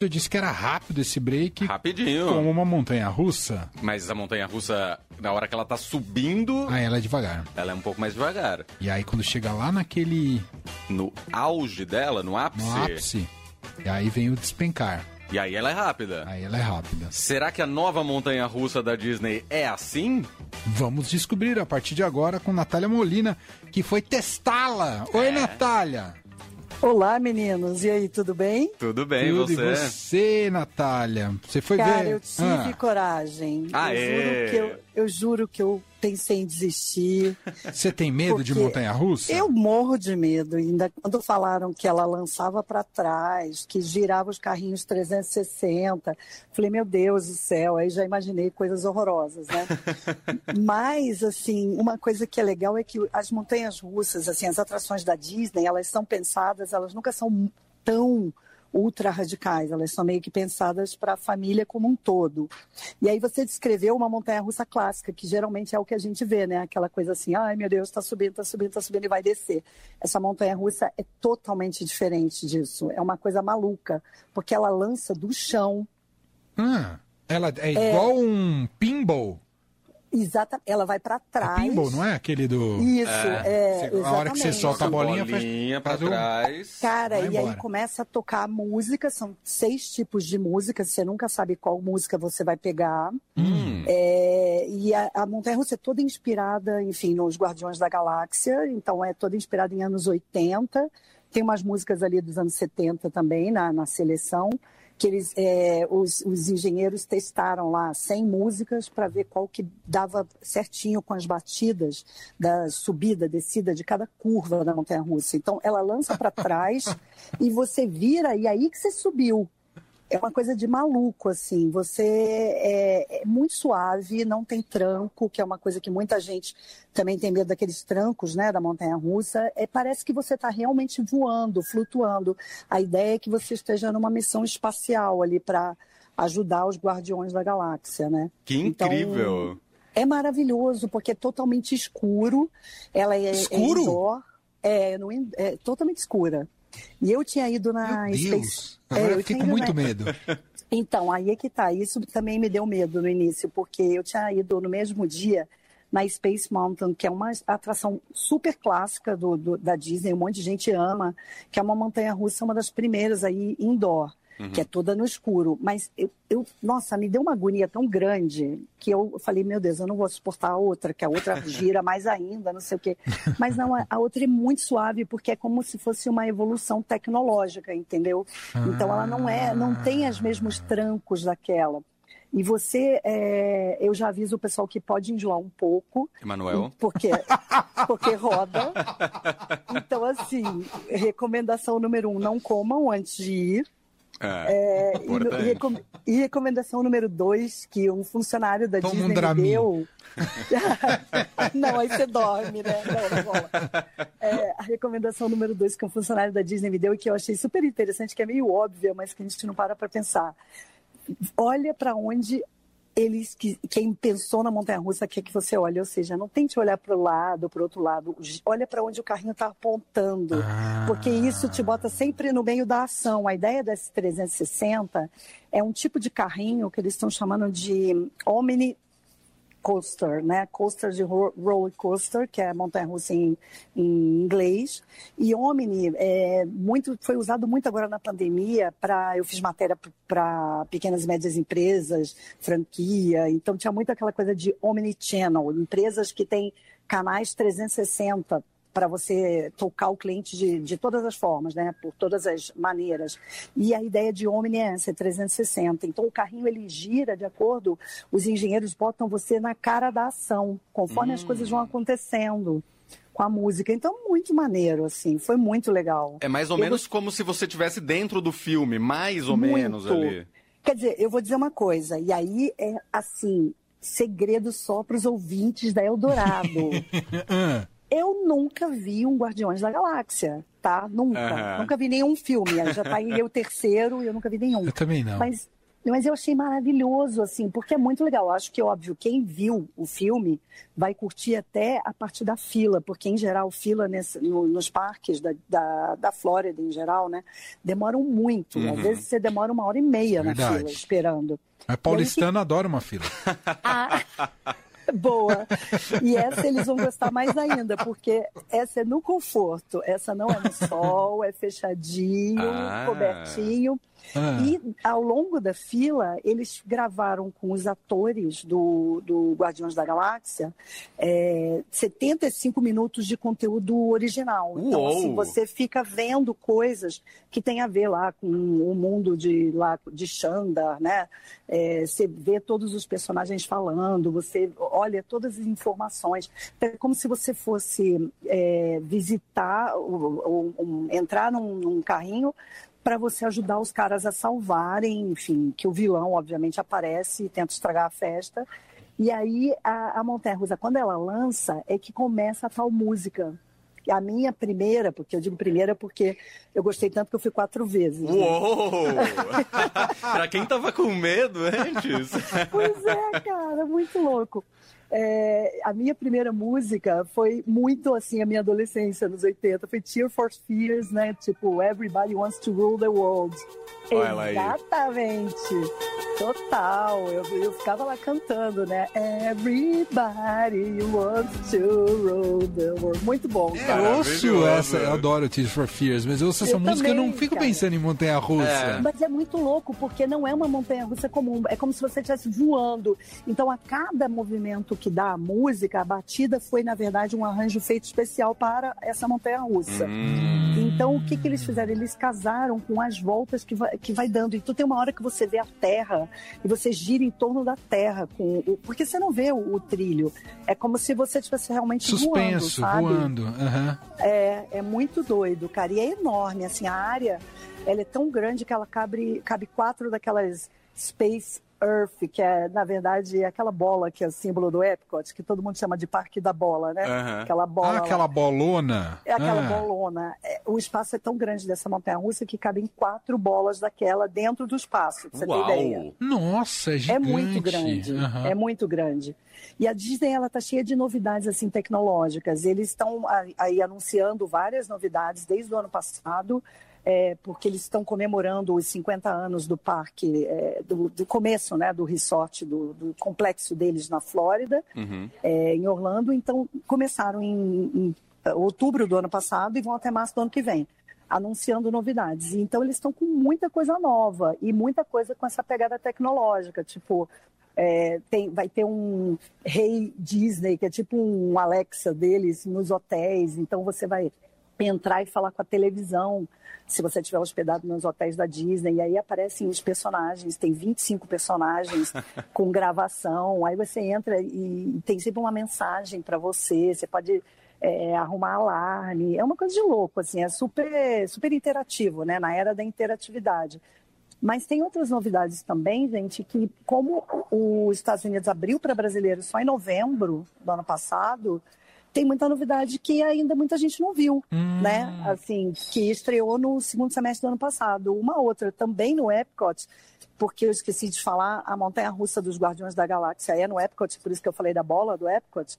Eu disse que era rápido esse break. Rapidinho. Como uma montanha russa. Mas a montanha russa, na hora que ela tá subindo. Aí ela é devagar. Ela é um pouco mais devagar. E aí quando chega lá naquele. No auge dela, no ápice. No ápice. E aí vem o despencar. E aí ela é rápida. Aí ela é rápida. Será que a nova montanha russa da Disney é assim? Vamos descobrir a partir de agora com Natália Molina, que foi testá-la. Oi, é. Natália! Olá, meninos. E aí, tudo bem? Tudo bem, tudo, você? E você, Natália? Você foi Cara, ver? Cara, eu tive ah. coragem. Ah, eu é? Juro que eu, eu juro que eu pensei em desistir. Você tem medo de montanha-russa? Eu morro de medo. Ainda quando falaram que ela lançava para trás, que girava os carrinhos 360, falei, meu Deus do céu, aí já imaginei coisas horrorosas, né? Mas, assim, uma coisa que é legal é que as montanhas russas, assim, as atrações da Disney, elas são pensadas, elas nunca são tão ultra radicais, elas são meio que pensadas para a família como um todo. E aí você descreveu uma montanha russa clássica, que geralmente é o que a gente vê, né? Aquela coisa assim, ai meu Deus, está subindo, está subindo, está subindo e vai descer. Essa montanha russa é totalmente diferente disso. É uma coisa maluca, porque ela lança do chão. Ah, ela é igual é... um pinball. Exata, ela vai para trás. É pinball, não é aquele do. Isso, é. é a hora que você solta a bolinha, bolinha para trás. Cara, e aí começa a tocar música, são seis tipos de música, você nunca sabe qual música você vai pegar. Hum. É, e a, a Montanha Russa é toda inspirada, enfim, nos Guardiões da Galáxia, então é toda inspirada em anos 80. Tem umas músicas ali dos anos 70 também na, na seleção que eles, é, os, os, engenheiros testaram lá 100 músicas para ver qual que dava certinho com as batidas da subida, descida de cada curva da montanha-russa. Então, ela lança para trás e você vira e aí que você subiu é uma coisa de maluco, assim. Você é, é, muito suave, não tem tranco, que é uma coisa que muita gente também tem medo daqueles trancos, né, da montanha-russa. É, parece que você está realmente voando, flutuando. A ideia é que você esteja numa missão espacial ali para ajudar os guardiões da galáxia, né? Que incrível! Então, é maravilhoso, porque é totalmente escuro. Ela é, é escuro? é indoor. É, no, é totalmente escura. E eu tinha ido na Meu Space. Deus. É, eu fiquei com muito na... medo. Então, aí é que tá. Isso também me deu medo no início, porque eu tinha ido no mesmo dia na Space Mountain, que é uma atração super clássica do, do, da Disney, um monte de gente ama, que é uma montanha russa, uma das primeiras aí indoor uhum. que é toda no escuro. Mas eu, eu, nossa, me deu uma agonia tão grande que eu falei, meu Deus, eu não vou suportar a outra, que a outra gira mais ainda, não sei o quê. Mas não, a outra é muito suave, porque é como se fosse uma evolução tecnológica, entendeu? Então ela não é, não tem os mesmos trancos daquela. E você, é, eu já aviso o pessoal que pode enjoar um pouco. Emanuel? Porque, porque roda. Então, assim, recomendação número um, não comam antes de ir. É, é, e, recom e, recomendação número dois, que um funcionário da Toma Disney um me deu. não, aí você dorme, né? Não. É, a recomendação número dois que um funcionário da Disney me deu e que eu achei super interessante, que é meio óbvia, mas que a gente não para para pensar. Olha para onde eles que quem pensou na montanha russa quer que você olhe, ou seja, não tente olhar para o lado, para o outro lado, olha para onde o carrinho está apontando, ah. porque isso te bota sempre no meio da ação. A ideia desse 360 é um tipo de carrinho que eles estão chamando de omni coaster, né? Coaster de roller coaster, que é montanha-russa em, em, inglês. E Omni é muito, foi usado muito agora na pandemia para eu fiz matéria para pequenas e médias empresas, franquia. Então tinha muito aquela coisa de Omni Channel, empresas que têm canais 360 para você tocar o cliente de, de todas as formas, né? Por todas as maneiras. E a ideia de Omni é essa, é 360. Então o carrinho ele gira de acordo, os engenheiros botam você na cara da ação, conforme hum. as coisas vão acontecendo com a música. Então, muito maneiro, assim, foi muito legal. É mais ou eu menos vou... como se você estivesse dentro do filme, mais ou muito. menos ali. Quer dizer, eu vou dizer uma coisa, e aí é assim, segredo só para os ouvintes da Eldorado. Eu nunca vi um Guardiões da Galáxia, tá? Nunca. Uhum. Nunca vi nenhum filme. Já tá aí o terceiro e eu nunca vi nenhum. Eu também não. Mas Mas eu achei maravilhoso, assim, porque é muito legal. Eu acho que, óbvio, quem viu o filme vai curtir até a partir da fila, porque, em geral, fila nesse, no, nos parques da, da, da, Flórida, em geral, né, demoram muito. Uhum. Às vezes você demora uma hora e meia Verdade. na fila, esperando. Mas paulistano aí, adora uma fila. Ah, boa. E essa eles vão gostar mais ainda, porque essa é no conforto. Essa não é no sol, é fechadinho, ah. cobertinho. Ah. E ao longo da fila, eles gravaram com os atores do, do Guardiões da Galáxia é, 75 minutos de conteúdo original. Uou. Então, assim, você fica vendo coisas que tem a ver lá com o mundo de, lá, de Xandar, né? É, você vê todos os personagens falando, você olha todas as informações. É como se você fosse é, visitar, ou, ou, entrar num, num carrinho para você ajudar os caras a salvarem, enfim, que o vilão, obviamente, aparece e tenta estragar a festa. E aí, a, a Montanha quando ela lança, é que começa a tal música. A minha primeira, porque eu digo primeira porque eu gostei tanto que eu fui quatro vezes. Né? Uou! pra quem tava com medo antes. pois é, cara, muito louco. É, a minha primeira música foi muito assim, a minha adolescência, nos 80. Foi Tear for Fears, né? Tipo, Everybody Wants to Rule the World. Olha Exatamente. Total. Eu, eu ficava lá cantando, né? Everybody wants to rule the world. Muito bom, é, cara. eu ouço essa, eu adoro Tears for Fears, mas eu ouço essa eu música e não fico cara. pensando em montanha-russa. É. Mas é muito louco, porque não é uma montanha-russa comum. É como se você estivesse voando. Então, a cada movimento que dá a música, a batida foi, na verdade, um arranjo feito especial para essa montanha-russa. Hum. Então, o que, que eles fizeram? Eles casaram com as voltas que vai, que vai dando. Então, tem uma hora que você vê a terra e você gira em torno da terra, com o, porque você não vê o, o trilho. É como se você estivesse realmente Suspenso, voando, sabe? voando. Uhum. É, é muito doido, cara. E é enorme, assim, a área ela é tão grande que ela cabe, cabe quatro daquelas Space Earth, que é, na verdade, aquela bola que é o símbolo do Epcot, que todo mundo chama de Parque da Bola, né? Uhum. Aquela bola. Ah, aquela bolona. É aquela ah. bolona. O espaço é tão grande dessa montanha-russa que cabem quatro bolas daquela dentro do espaço, pra você Uau. ter ideia. Nossa, é gigante. É muito grande. Uhum. É muito grande. E a Disney, ela tá cheia de novidades, assim, tecnológicas. Eles estão aí anunciando várias novidades desde o ano passado é, porque eles estão comemorando os 50 anos do parque, é, do, do, começo né, do resort, do, do, complexo deles na Flórida, uhum. é, em Orlando. Então, começaram em, em, outubro do ano passado e vão até março do ano que vem, anunciando novidades. Então, eles estão com muita coisa nova e muita coisa com essa pegada tecnológica, tipo é, tem, vai ter um rei Disney, que é tipo um Alexa deles nos hotéis. Então você vai entrar e falar com a televisão, se você estiver hospedado nos hotéis da Disney, e aí aparecem os personagens, tem 25 personagens com gravação, aí você entra e tem sempre uma mensagem para você, você pode é, arrumar alarme, é uma coisa de louco, assim, é super, super interativo, né, na era da interatividade. Mas tem outras novidades também, gente, que como os Estados Unidos abriu para brasileiros só em novembro do ano passado, tem muita novidade que ainda muita gente não viu, hum. né? Assim, que estreou no segundo semestre do ano passado. Uma outra também no Epcot, porque eu esqueci de falar, a montanha russa dos Guardiões da Galáxia é no Epcot, por isso que eu falei da bola do Epcot.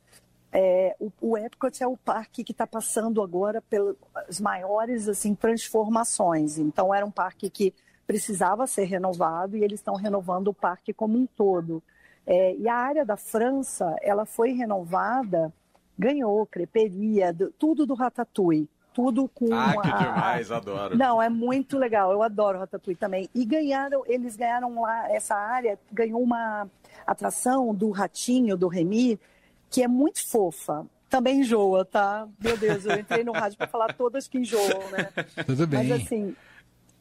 É, o, o, Epcot é o parque que está passando agora pelas maiores assim transformações. Então era um parque que precisava ser renovado e eles estão renovando o parque como um todo. É, e a área da França, ela foi renovada ganhou creperia, tudo do Ratatouille. Tudo com. Ah, que a... demais, adoro. Não, é muito legal, eu adoro Ratatouille também. E ganharam, eles ganharam lá, essa área ganhou uma atração do Ratinho, do Remy, que é muito fofa também enjoa, tá? Meu Deus, eu entrei no rádio para falar todas que enjoam, né? Tudo bem. Mas assim,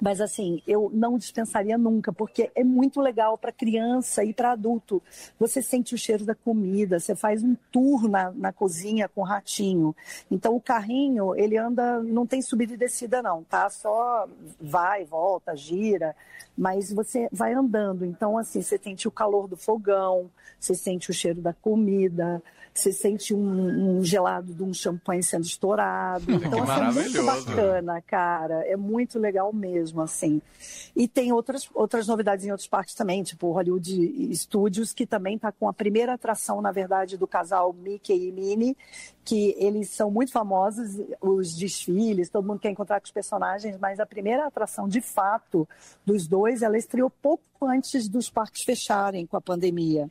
mas assim, eu não dispensaria nunca, porque é muito legal para criança e para adulto. Você sente o cheiro da comida, você faz um tour na, na cozinha com o ratinho. Então o carrinho, ele anda, não tem subida e descida não, tá? Só vai, volta, gira, mas você vai andando. Então assim, você sente o calor do fogão, você sente o cheiro da comida, você sente um, um gelado de um champanhe sendo estourado. Então, assim, é muito bacana, cara. É muito legal mesmo mesmo, assim. E tem outras, outras novidades em outros parques também, tipo Hollywood Studios, que também está com a primeira atração, na verdade, do casal Mickey e Minnie, que eles são muito famosos, os desfiles, todo mundo quer encontrar com os personagens, mas a primeira atração, de fato, dos dois, ela estreou pouco antes dos parques fecharem com a pandemia.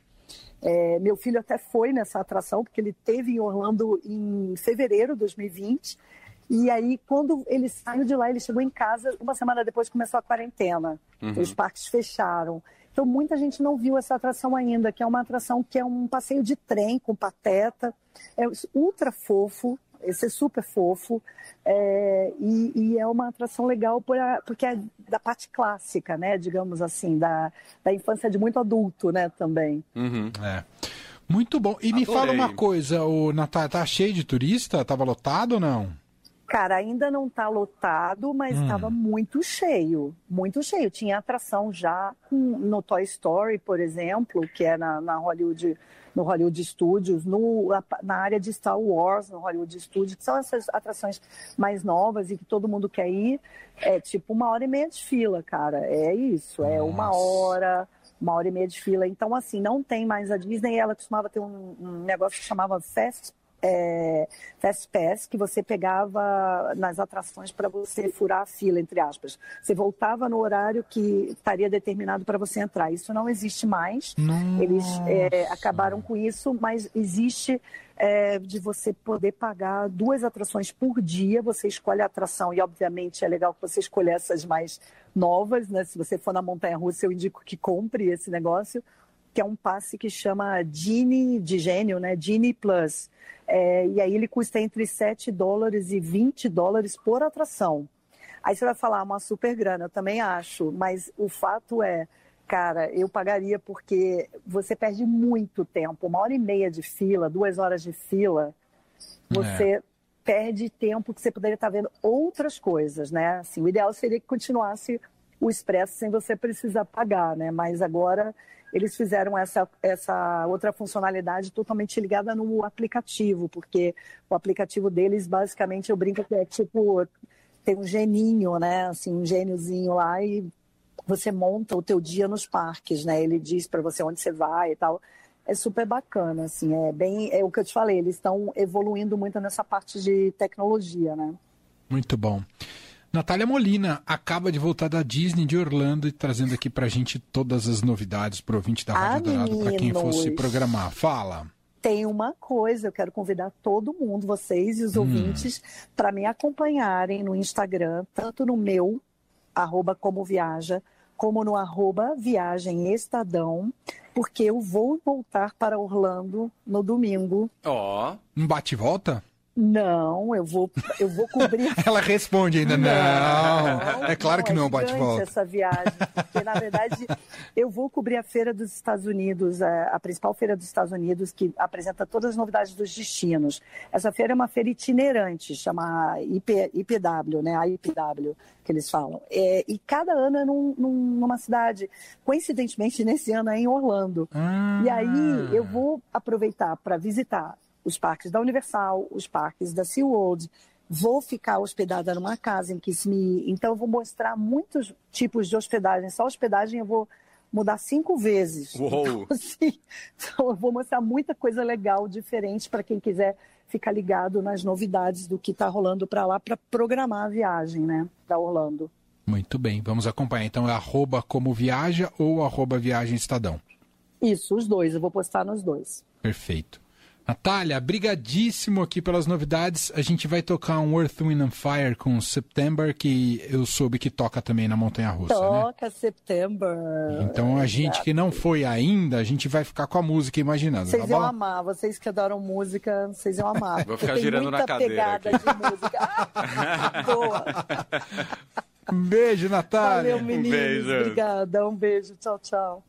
É, meu filho até foi nessa atração, porque ele teve em Orlando em fevereiro de 2020. E aí, quando ele saiu de lá, ele chegou em casa, uma semana depois começou a quarentena. Uhum. Os parques fecharam. Então, muita gente não viu essa atração ainda, que é uma atração que é um passeio de trem com pateta. É ultra fofo, esse é super fofo é, e, e, é uma atração legal por a, porque é da parte clássica, né? Digamos assim, da, da infância de muito adulto, né? Também. Uhum. É. Muito bom. E Adorei. me fala uma coisa, o Natal tá cheio de turista? Tava lotado ou não? Cara, ainda não está lotado, mas estava hum. muito cheio, muito cheio. Tinha atração já no Toy Story, por exemplo, que é na, na Hollywood no Hollywood Studios, no, na área de Star Wars, no Hollywood Studios, que são essas atrações mais novas e que todo mundo quer ir. É tipo uma hora e meia de fila, cara. É isso, é Nossa. uma hora, uma hora e meia de fila. Então, assim, não tem mais a Disney. Ela costumava ter um, um negócio que chamava Fast é, Fast Pass que você pegava nas atrações para você furar a fila, entre aspas. Você voltava no horário que estaria determinado para você entrar. Isso não existe mais. Nossa. Eles é, acabaram com isso, mas existe é, de você poder pagar duas atrações por dia. Você escolhe a atração e, obviamente, é legal que você escolha essas mais novas. Né? Se você for na montanha russa, eu indico que compre esse negócio que é um passe que chama Genie de gênio, né? Genie Plus. É, e aí ele custa entre 7 dólares e 20 dólares por atração. Aí você vai falar, uma super grana, eu também acho, mas o fato é, cara, eu pagaria porque você perde muito tempo, uma hora e meia de fila, duas horas de fila, você é. perde tempo que você poderia estar vendo outras coisas, né? Assim, o ideal seria que continuasse o expresso sem você precisar pagar, né? Mas agora eles fizeram essa, essa outra funcionalidade totalmente ligada no aplicativo, porque o aplicativo deles, basicamente, eu brinco que é tipo, tem um geninho, né? Assim, um gêniozinho lá e você monta o teu dia nos parques, né? Ele diz para você onde você vai e tal. É super bacana, assim, é bem, é o que eu te falei, eles estão evoluindo muito nessa parte de tecnologia, né? Muito bom. Natália Molina acaba de voltar da Disney de Orlando e trazendo aqui pra gente todas as novidades pro ouvinte da Rádio ah, Dourado para quem fosse programar. Fala. Tem uma coisa, eu quero convidar todo mundo, vocês e os hum. ouvintes, para me acompanharem no Instagram, tanto no meu, arroba como viaja, como no arroba viagem estadão, porque eu vou voltar para Orlando no domingo. Ó. Oh. Um bate-volta? Não, eu vou, eu vou cobrir. Ela responde ainda, não. não. É claro que não é bate-volta. essa viagem, porque na verdade eu vou cobrir a feira dos Estados Unidos, a, a, principal feira dos Estados Unidos, que apresenta todas as novidades dos destinos. Essa feira é uma feira itinerante, chama IP, IPW, né? A IPW que eles falam. É, e cada ano é num, num, numa cidade. Coincidentemente, nesse ano é em Orlando. Ah. E aí eu vou aproveitar para visitar os parques da Universal, os parques da SeaWorld. Vou ficar hospedada numa casa em que se me. Então, eu vou mostrar muitos tipos de hospedagem. Só hospedagem eu vou mudar cinco vezes. Uou. Então, assim, então, eu vou mostrar muita coisa legal, diferente, para quem quiser ficar ligado nas novidades do que está rolando para lá, para programar a viagem, né, para Orlando. Muito bem, vamos acompanhar. Então é arroba como viaja ou arroba viagem estadão? Isso, os dois, eu vou postar nos dois. Perfeito. Natália, brigadíssimo aqui pelas novidades. A gente vai tocar um Earth, Wind and Fire com September, que eu soube que toca também na Montanha Russa, né? Toca né? September. Então a gente que não foi ainda, a gente vai ficar com a música imaginando. Vocês tá iam amar, vocês que adoram música, vocês iam amar. Vou ficar girando na cadeira aqui. de música. Ah, boa. Um beijo, Natália. Valeu, meninos. Um beijo. Obrigada. Um beijo. Tchau, tchau.